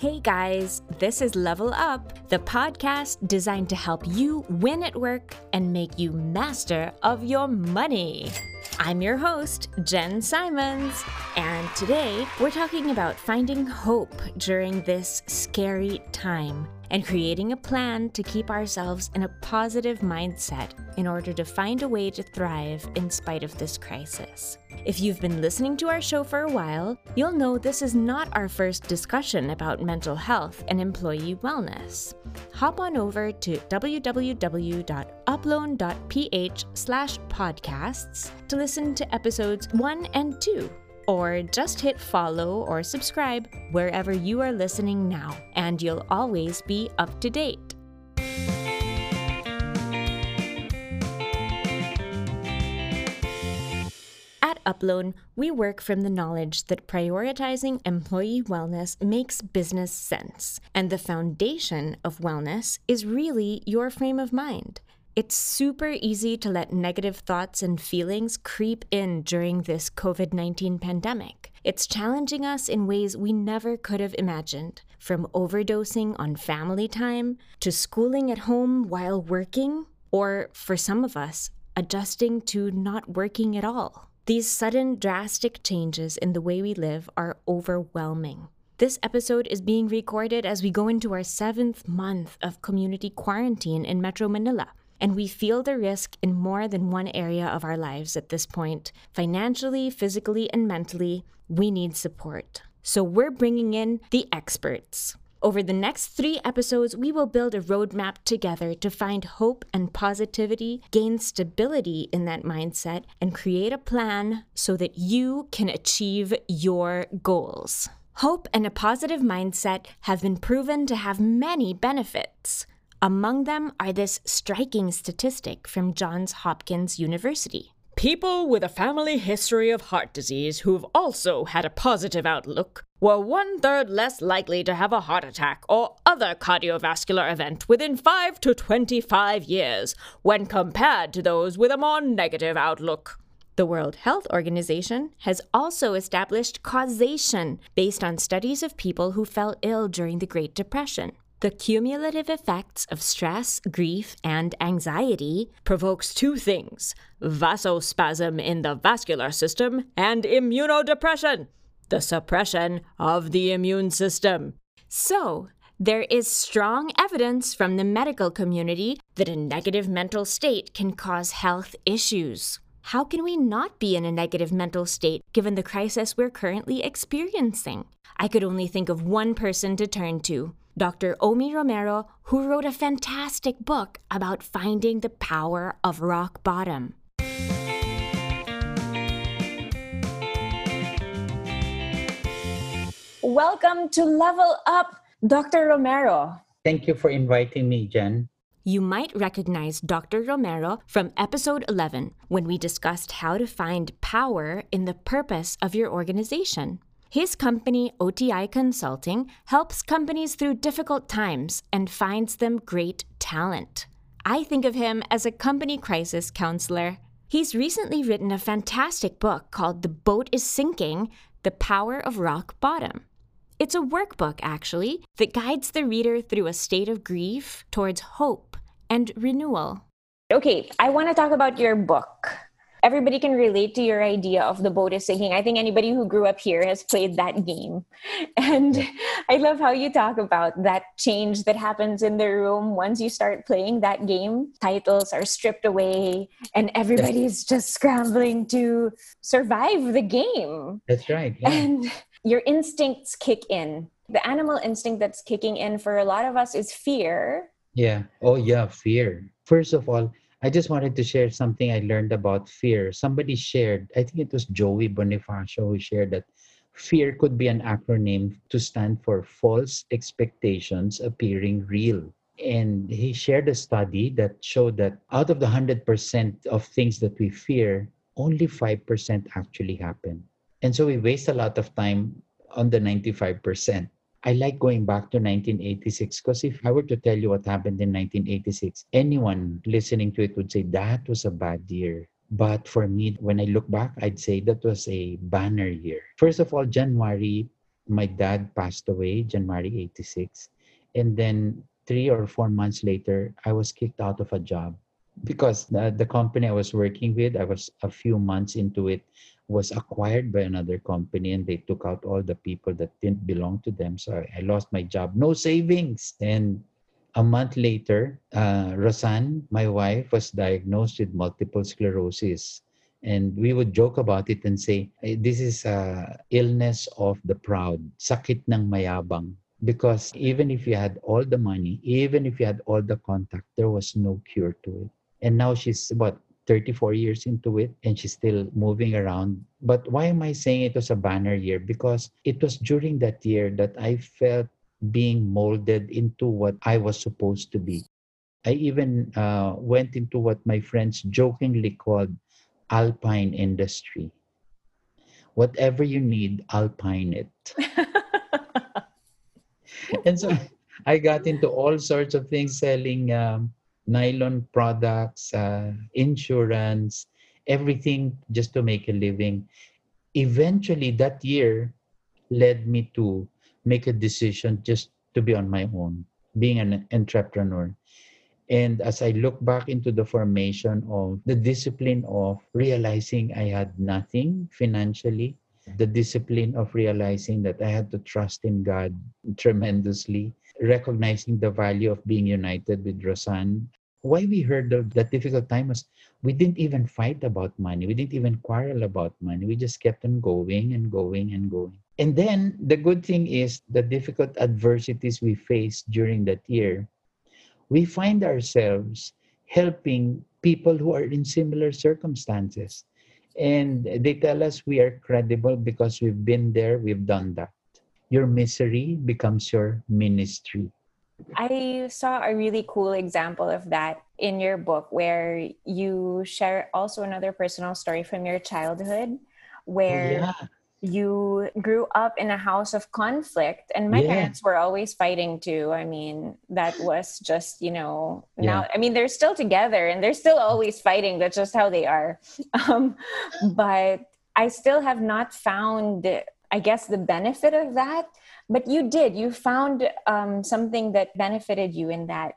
Hey guys, this is Level Up, the podcast designed to help you win at work and make you master of your money. I'm your host, Jenn Simons, and today we're talking about finding hope during this scary time and creating a plan to keep ourselves in a positive mindset in order to find a way to thrive in spite of this crisis. If you've been listening to our show for a while, you'll know this is not our first discussion about mental health and employee wellness. Hop on over to www.uploan.ph slash podcasts to listen to episodes 1 and 2 or just hit follow or subscribe wherever you are listening now, and you'll always be up to date. At Uploan, we work from the knowledge that prioritizing employee wellness makes business sense, and the foundation of wellness is really your frame of mind. It's super easy to let negative thoughts and feelings creep in during this COVID 19 pandemic. It's challenging us in ways we never could have imagined, from overdosing on family time to schooling at home while working, or for some of us, adjusting to not working at all. These sudden, drastic changes in the way we live are overwhelming. This episode is being recorded as we go into our seventh month of community quarantine in Metro Manila and we feel the risk in more than one area of our lives at this point. Financially, physically, and mentally, we need support. So we're bringing in the experts. Over the next three episodes, we will build a roadmap together to find hope and positivity, gain stability in that mindset, and create a plan so that you can achieve your goals. Hope and a positive mindset have been proven to have many benefits. Among them are this striking statistic from Johns Hopkins University. People with a family history of heart disease who've also had a positive outlook were one third less likely to have a heart attack or other cardiovascular event within 5 to 25 years when compared to those with a more negative outlook. The World Health Organization has also established causation based on studies of people who fell ill during the Great Depression. The cumulative effects of stress, grief, and anxiety provokes two things vasospasm in the vascular system and immunodepression, the suppression of the immune system. So, there is strong evidence from the medical community that a negative mental state can cause health issues. How can we not be in a negative mental state given the crisis we're currently experiencing? I could only think of one person to turn to Dr. Omy Romero, who wrote a fantastic book about finding the power of rock bottom. Welcome to Level Up, Dr. Romero. Thank you for inviting me, Jenn. You might recognize Dr. Romero from episode 11 when we discussed how to find power in the purpose of your organization. His company, OTI Consulting, helps companies through difficult times and finds them great talent. I think of him as a company crisis counselor. He's recently written a fantastic book called The Boat is Sinking The Power of Rock Bottom. It's a workbook, actually, that guides the reader through a state of grief towards hope and renewal. Okay, I want to talk about your book everybody can relate to your idea of the boat is sinking. I think anybody who grew up here has played that game. And I love how you talk about that change that happens in the room once you start playing that game. Titles are stripped away and everybody's just scrambling to survive the game. That's right. Yeah. And your instincts kick in. The animal instinct that's kicking in for a lot of us is fear. Yeah. Oh, yeah, fear. First of all, I just wanted to share something I learned about fear. Somebody shared, I think it was Joey Bonifacio who shared that fear could be an acronym to stand for false expectations appearing real. And he shared a study that showed that out of the 100% of things that we fear, only 5% actually happen. And so we waste a lot of time on the 95%. I like going back to 1986 because if I were to tell you what happened in 1986, anyone listening to it would say that was a bad year. But for me, when I look back, I'd say that was a banner year. First of all, January my dad passed away January 86. And then three or four months later, I was kicked out of a job because the, the company I was working with, I was a few months into it, was acquired by another company and they took out all the people that didn't belong to them. So I, lost my job, no savings. And a month later, uh, my wife, was diagnosed with multiple sclerosis. And we would joke about it and say, this is a illness of the proud, sakit ng mayabang. Because even if you had all the money, even if you had all the contact, there was no cure to it. And now she's about 34 years into it and she's still moving around. But why am I saying it was a banner year? Because it was during that year that I felt being molded into what I was supposed to be. I even uh, went into what my friends jokingly called alpine industry. Whatever you need, alpine it. and so I got into all sorts of things selling um, nylon products, uh, insurance, everything just to make a living. Eventually, that year led me to make a decision just to be on my own, being an entrepreneur. And as I look back into the formation of the discipline of realizing I had nothing financially, the discipline of realizing that I had to trust in God tremendously, recognizing the value of being united with Rosanne. Why we heard of that difficult time was we didn't even fight about money. We didn't even quarrel about money. We just kept on going and going and going. And then the good thing is the difficult adversities we faced during that year, we find ourselves helping people who are in similar circumstances. And they tell us we are credible because we've been there, we've done that. Your misery becomes your ministry. I saw a really cool example of that in your book where you share also another personal story from your childhood where oh, yeah you grew up in a house of conflict and my yeah. parents were always fighting too i mean that was just you know now yeah. i mean they're still together and they're still always fighting that's just how they are um, but i still have not found i guess the benefit of that but you did you found um, something that benefited you in that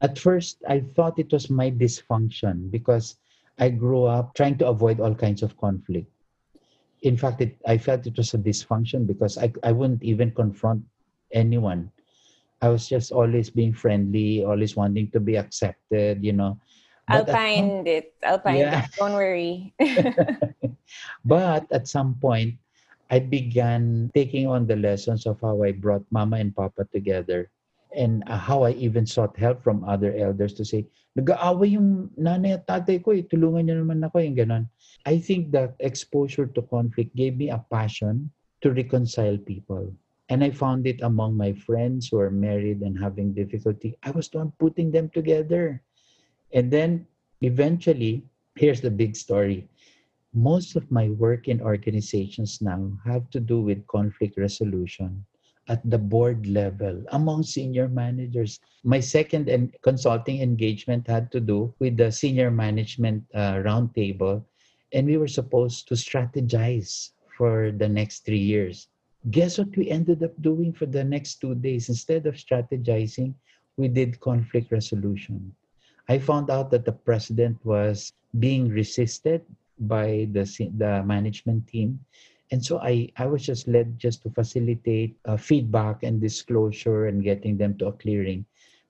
at first i thought it was my dysfunction because i grew up trying to avoid all kinds of conflict in fact, it, I felt it was a dysfunction because I, I wouldn't even confront anyone. I was just always being friendly, always wanting to be accepted, you know. But I'll find it. I'll find yeah. it. Don't worry. but at some point, I began taking on the lessons of how I brought mama and papa together and uh, how I even sought help from other elders to say, nag-aaway yung nanay at tatay ko, eh, tulungan niyo naman ako, yung ganon. I think that exposure to conflict gave me a passion to reconcile people. And I found it among my friends who are married and having difficulty. I was the one putting them together. And then eventually, here's the big story. Most of my work in organizations now have to do with conflict resolution at the board level among senior managers. My second en- consulting engagement had to do with the senior management uh, roundtable, and we were supposed to strategize for the next three years. Guess what we ended up doing for the next two days? Instead of strategizing, we did conflict resolution. I found out that the president was being resisted by the, the management team and so I, I was just led just to facilitate uh, feedback and disclosure and getting them to a clearing,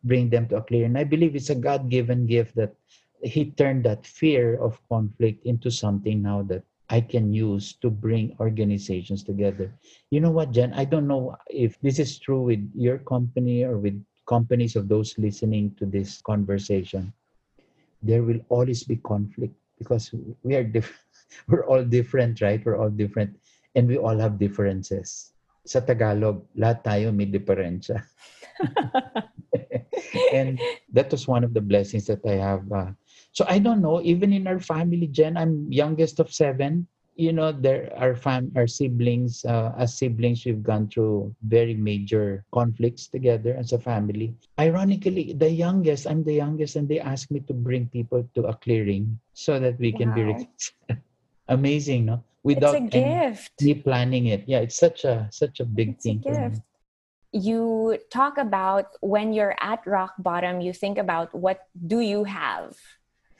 bring them to a clearing. I believe it's a God-given gift that he turned that fear of conflict into something now that I can use to bring organizations together. You know what, Jenn? I don't know if this is true with your company or with companies of those listening to this conversation. There will always be conflict because we are different. We're all different, right? We're all different and we all have differences. Sa Tagalog, lahat tayo may diferensya. and that was one of the blessings that I have. Uh, so I don't know, even in our family, Jenn, I'm youngest of seven. You know, there are fam- our siblings, uh, as siblings, we've gone through very major conflicts together as a family. Ironically, the youngest, I'm the youngest, and they asked me to bring people to a clearing so that we can wow. be. Amazing, no? without it's a any- gift. me planning it. Yeah, it's such a such a big It's a thing. me. gift. You talk about when you're at rock bottom, you think about what do you have?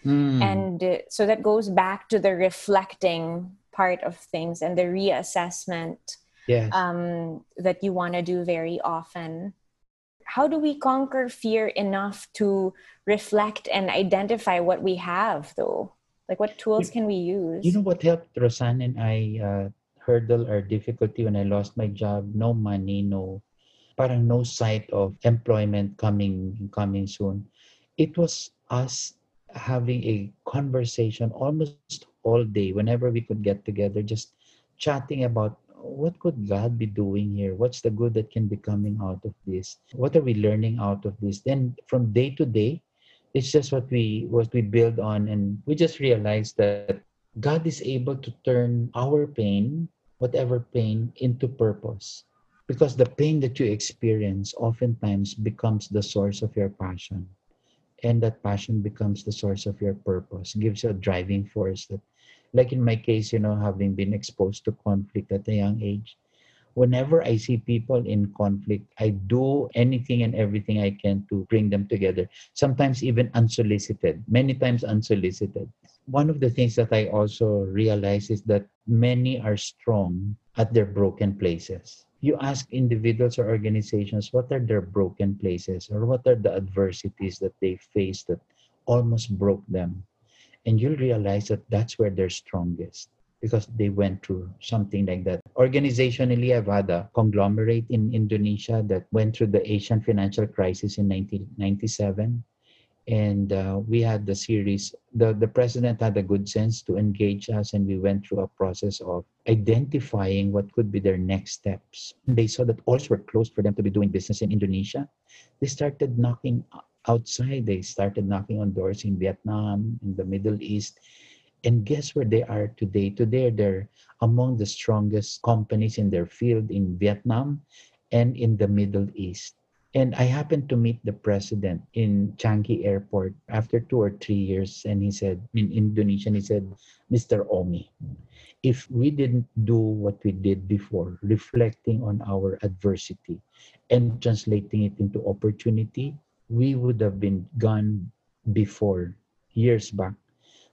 Mm, And uh, so that goes back to the reflecting part of things and the reassessment yes. um, that you want to do very often. How do we conquer fear enough to reflect and identify what we have, though? Like, what tools can we use? You know what helped Rosanne and I uh, hurdle our difficulty when I lost my job? No money, no, parang no sight of employment coming coming soon. It was us having a conversation almost all day whenever we could get together, just chatting about what could God be doing here? What's the good that can be coming out of this? What are we learning out of this? Then from day to day, it's just what we what we build on and we just realize that God is able to turn our pain, whatever pain, into purpose. Because the pain that you experience oftentimes becomes the source of your passion. And that passion becomes the source of your purpose, gives you a driving force that, like in my case, you know, having been exposed to conflict at a young age, whenever I see people in conflict, I do anything and everything I can to bring them together sometimes even unsolicited, many times unsolicited. One of the things that I also realize is that many are strong at their broken places. You ask individuals or organizations what are their broken places or what are the adversities that they face that almost broke them. And you'll realize that that's where they're strongest because they went through something like that. Organizationally, I've had a conglomerate in Indonesia that went through the Asian financial crisis in 1997. And uh, we had the series, the, the president had a good sense to engage us, and we went through a process of identifying what could be their next steps. They saw that all were closed for them to be doing business in Indonesia. They started knocking outside, they started knocking on doors in Vietnam, in the Middle East, and guess where they are today? Today, they're among the strongest companies in their field in Vietnam and in the Middle East. And I happened to meet the president in Changi Airport after two or three years. And he said, in Indonesian, he said, Mr. Omy, if we didn't do what we did before, reflecting on our adversity and translating it into opportunity, we would have been gone before, years back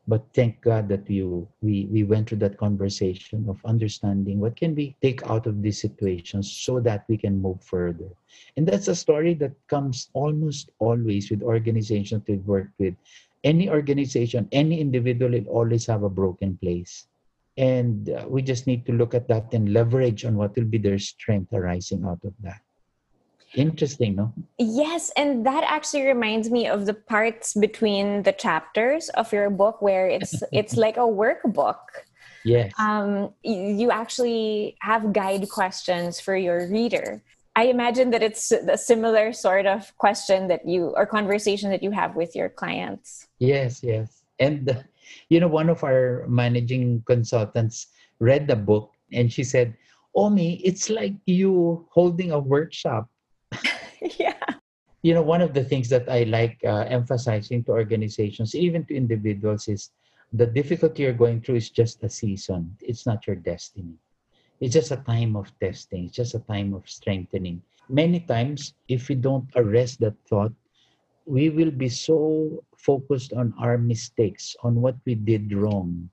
but thank god that you we we went through that conversation of understanding what can we take out of these situations so that we can move further. And that's a story that comes almost always with organizations we've worked with. Any organization any individual will always have a broken place. And uh, we just need to look at that and leverage on what will be their strength arising out of that interesting no Yes, and that actually reminds me of the parts between the chapters of your book where it's it's like a workbook. yes Um, you actually have guide questions for your reader. I imagine that it's a similar sort of question that you or conversation that you have with your clients. Yes, yes. And uh, you know, one of our managing consultants read the book and she said, Omy, it's like you holding a workshop. yeah. You know, one of the things that I like uh, emphasizing to organizations, even to individuals, is the difficulty you're going through is just a season. It's not your destiny. It's just a time of testing. It's just a time of strengthening. Many times, if we don't arrest that thought, we will be so focused on our mistakes, on what we did wrong,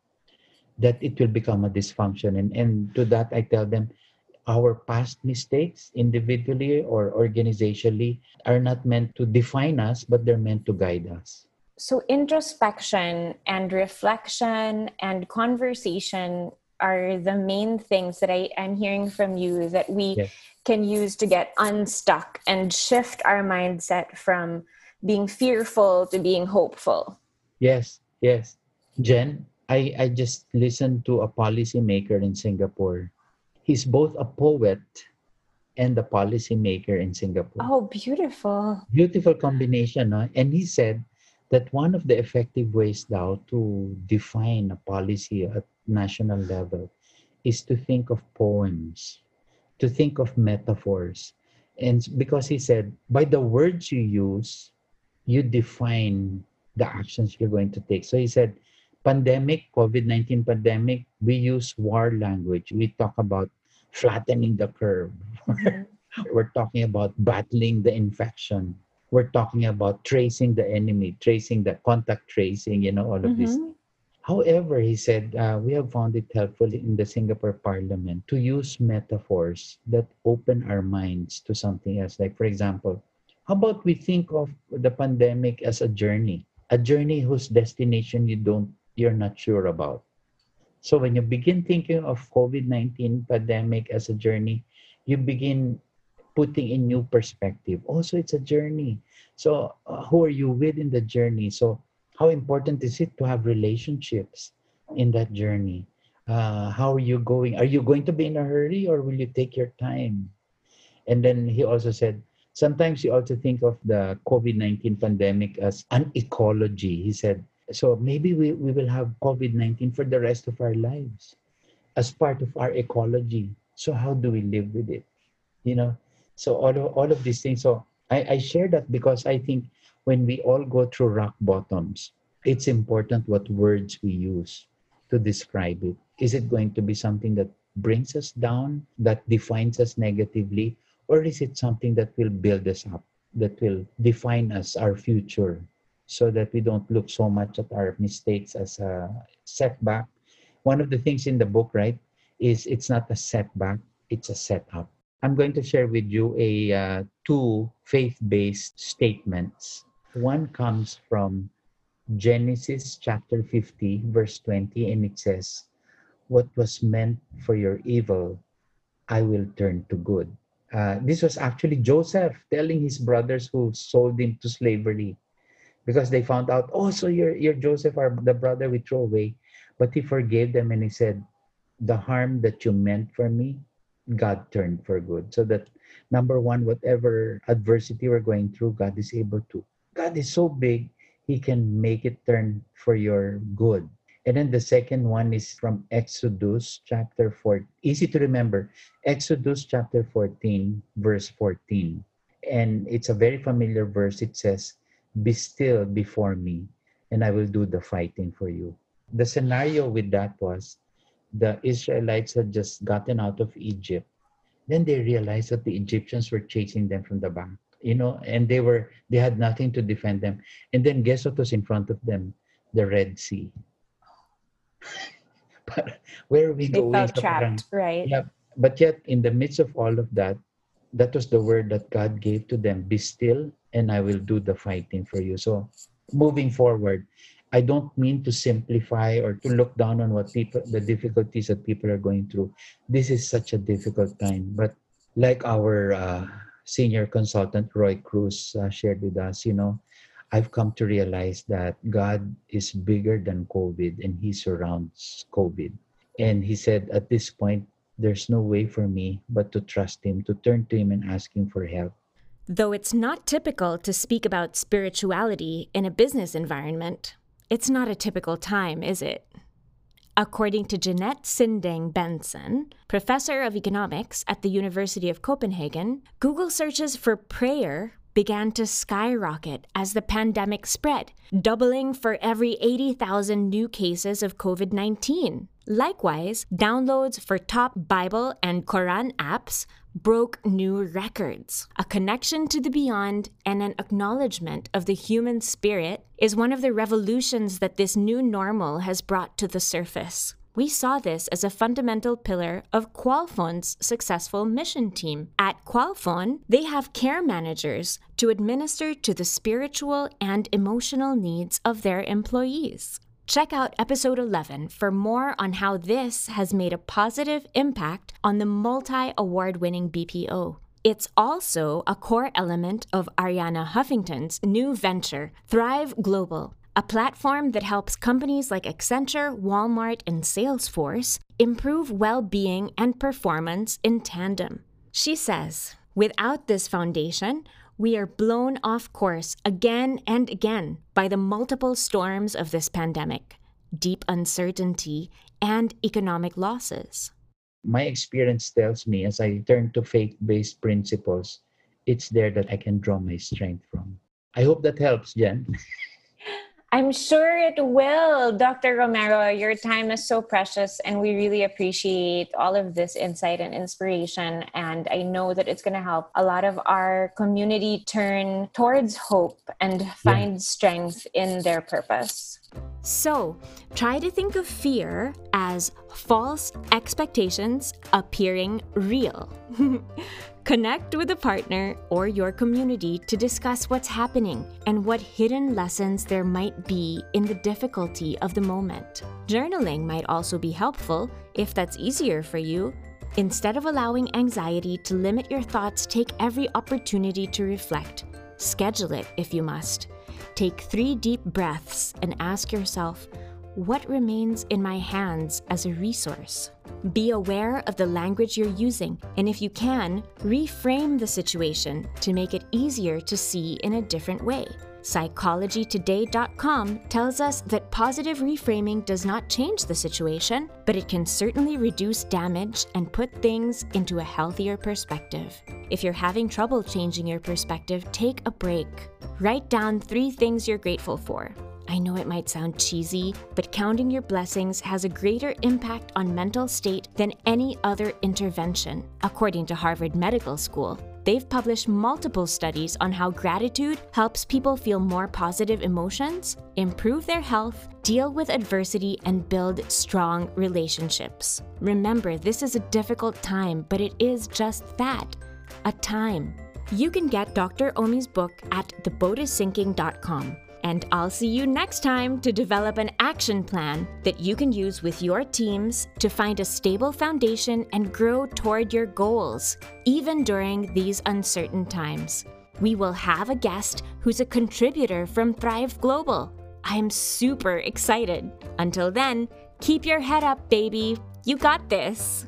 that it will become a dysfunction. And, and to that, I tell them, our past mistakes, individually or organizationally, are not meant to define us, but they're meant to guide us. So introspection and reflection and conversation are the main things that I am hearing from you that we Yes. can use to get unstuck and shift our mindset from being fearful to being hopeful. Yes, yes. Jenn, I, I just listened to a policymaker in Singapore. He's both a poet and a policymaker in Singapore. Oh, beautiful. Beautiful combination. No? And he said that one of the effective ways now to define a policy at national level is to think of poems, to think of metaphors. And because he said, by the words you use, you define the actions you're going to take. So he said, pandemic, COVID 19 pandemic, we use war language. We talk about flattening the curve. Mm-hmm. We're talking about battling the infection. We're talking about tracing the enemy, tracing the contact tracing, you know, all of mm-hmm. this. However, he said, uh, we have found it helpful in the Singapore Parliament to use metaphors that open our minds to something else. Like, for example, how about we think of the pandemic as a journey, a journey whose destination you don't, you're not sure about. So when you begin thinking of COVID-19 pandemic as a journey, you begin putting in new perspective. Also, it's a journey. So, uh, who are you with in the journey? So, how important is it to have relationships in that journey? Uh, how are you going? Are you going to be in a hurry or will you take your time? And then he also said, sometimes you also think of the COVID 19 pandemic as an ecology. He said, so maybe we, we will have COVID 19 for the rest of our lives as part of our ecology. So, how do we live with it? You know, so all of, all of these things. So I, I share that because I think when we all go through rock bottoms, it's important what words we use to describe it. Is it going to be something that brings us down, that defines us negatively, or is it something that will build us up, that will define us, our future, so that we don't look so much at our mistakes as a setback? One of the things in the book, right, is it's not a setback, it's a setup. I'm going to share with you a uh, two faith-based statements. One comes from Genesis chapter 50 verse 20 and it says, "What was meant for your evil, I will turn to good." Uh, this was actually Joseph telling his brothers who sold him to slavery because they found out, oh, so you're, you're Joseph, our, the brother we threw away. But he forgave them and he said, the harm that you meant for me, God turned for good. So that number one, whatever adversity we're going through, God is able to. God is so big, He can make it turn for your good. And then the second one is from Exodus chapter 4. Easy to remember. Exodus chapter 14, verse 14. And it's a very familiar verse. It says, Be still before me, and I will do the fighting for you. The scenario with that was the Israelites had just gotten out of Egypt. Then they realized that the Egyptians were chasing them from the back, you know, and they were they had nothing to defend them. And then guess what was in front of them? The Red Sea. but where are we they going? Felt trapped, right? Yeah. But yet, in the midst of all of that, that was the word that God gave to them: "Be still, and I will do the fighting for you." So, moving forward, I don't mean to simplify or to look down on what people, the difficulties that people are going through. This is such a difficult time. But like our uh, senior consultant, Roy Cruz, uh, shared with us, you know, I've come to realize that God is bigger than COVID and He surrounds COVID. And He said, at this point, there's no way for me but to trust Him, to turn to Him and ask Him for help. Though it's not typical to speak about spirituality in a business environment, it's not a typical time, is it? According to Jeanet Sinding Bentzen, professor of economics at the University of Copenhagen, Google searches for prayer began to skyrocket as the pandemic spread, doubling for every 80,000 new cases of COVID 19. Likewise, downloads for top Bible and Quran apps broke new records. A connection to the beyond and an acknowledgement of the human spirit is one of the revolutions that this new normal has brought to the surface. We saw this as a fundamental pillar of Qualfon's successful mission team. At Qualfon, they have care managers to administer to the spiritual and emotional needs of their employees. Check out episode 11 for more on how this has made a positive impact on the multi award winning BPO. It's also a core element of Arianna Huffington's new venture, Thrive Global, a platform that helps companies like Accenture, Walmart, and Salesforce improve well being and performance in tandem. She says, Without this foundation, we are blown off course again and again by the multiple storms of this pandemic, deep uncertainty, and economic losses. My experience tells me as I turn to faith based principles, it's there that I can draw my strength from. I hope that helps, Jenn. I'm sure it will. Dr. Romero, your time is so precious, and we really appreciate all of this insight and inspiration. And I know that it's going to help a lot of our community turn towards hope and find yeah. strength in their purpose. So, try to think of fear as false expectations appearing real. Connect with a partner or your community to discuss what's happening and what hidden lessons there might be in the difficulty of the moment. Journaling might also be helpful if that's easier for you. Instead of allowing anxiety to limit your thoughts, take every opportunity to reflect. Schedule it if you must. Take three deep breaths and ask yourself, what remains in my hands as a resource? Be aware of the language you're using, and if you can, reframe the situation to make it easier to see in a different way. PsychologyToday.com tells us that positive reframing does not change the situation, but it can certainly reduce damage and put things into a healthier perspective. If you're having trouble changing your perspective, take a break. Write down three things you're grateful for. I know it might sound cheesy, but counting your blessings has a greater impact on mental state than any other intervention, according to Harvard Medical School. They've published multiple studies on how gratitude helps people feel more positive emotions, improve their health, deal with adversity, and build strong relationships. Remember, this is a difficult time, but it is just that a time. You can get Dr. Omy's book at theboatissinking.com. And I'll see you next time to develop an action plan that you can use with your teams to find a stable foundation and grow toward your goals, even during these uncertain times. We will have a guest who's a contributor from Thrive Global. I am super excited. Until then, keep your head up, baby. You got this.